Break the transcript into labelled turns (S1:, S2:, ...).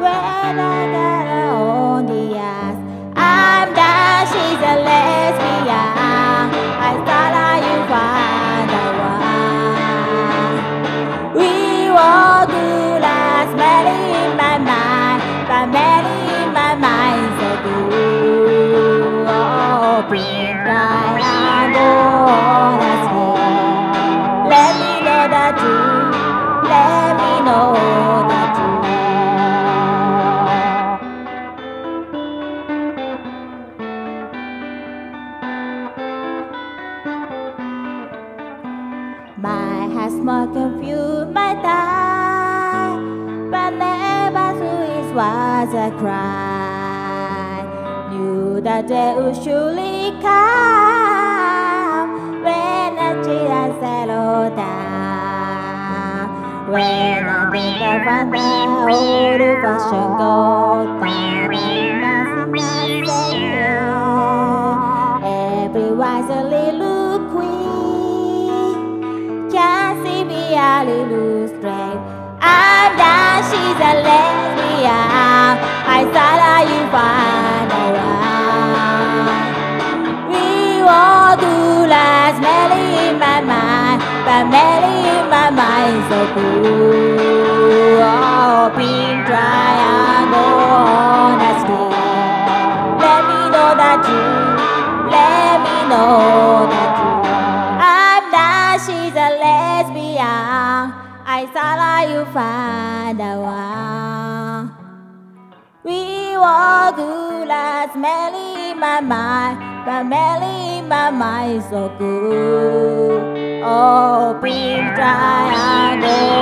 S1: When I got her on the ass, I'm done, she's a lesbian. My heart's more confused my thought, but never through it was a cry. Knew that they would surely come when the children settle down. When I think of the old fashioned gold, see me a little straight. I'm done, she's a lesbian. I thought I you find around. We all do last Melly in my mind, but Melly in my mind so cool. Oh, pink triangle I thought you find a one. We walk through last Melly in my mind, but Melly in my mind so good. Oh, pink triangle.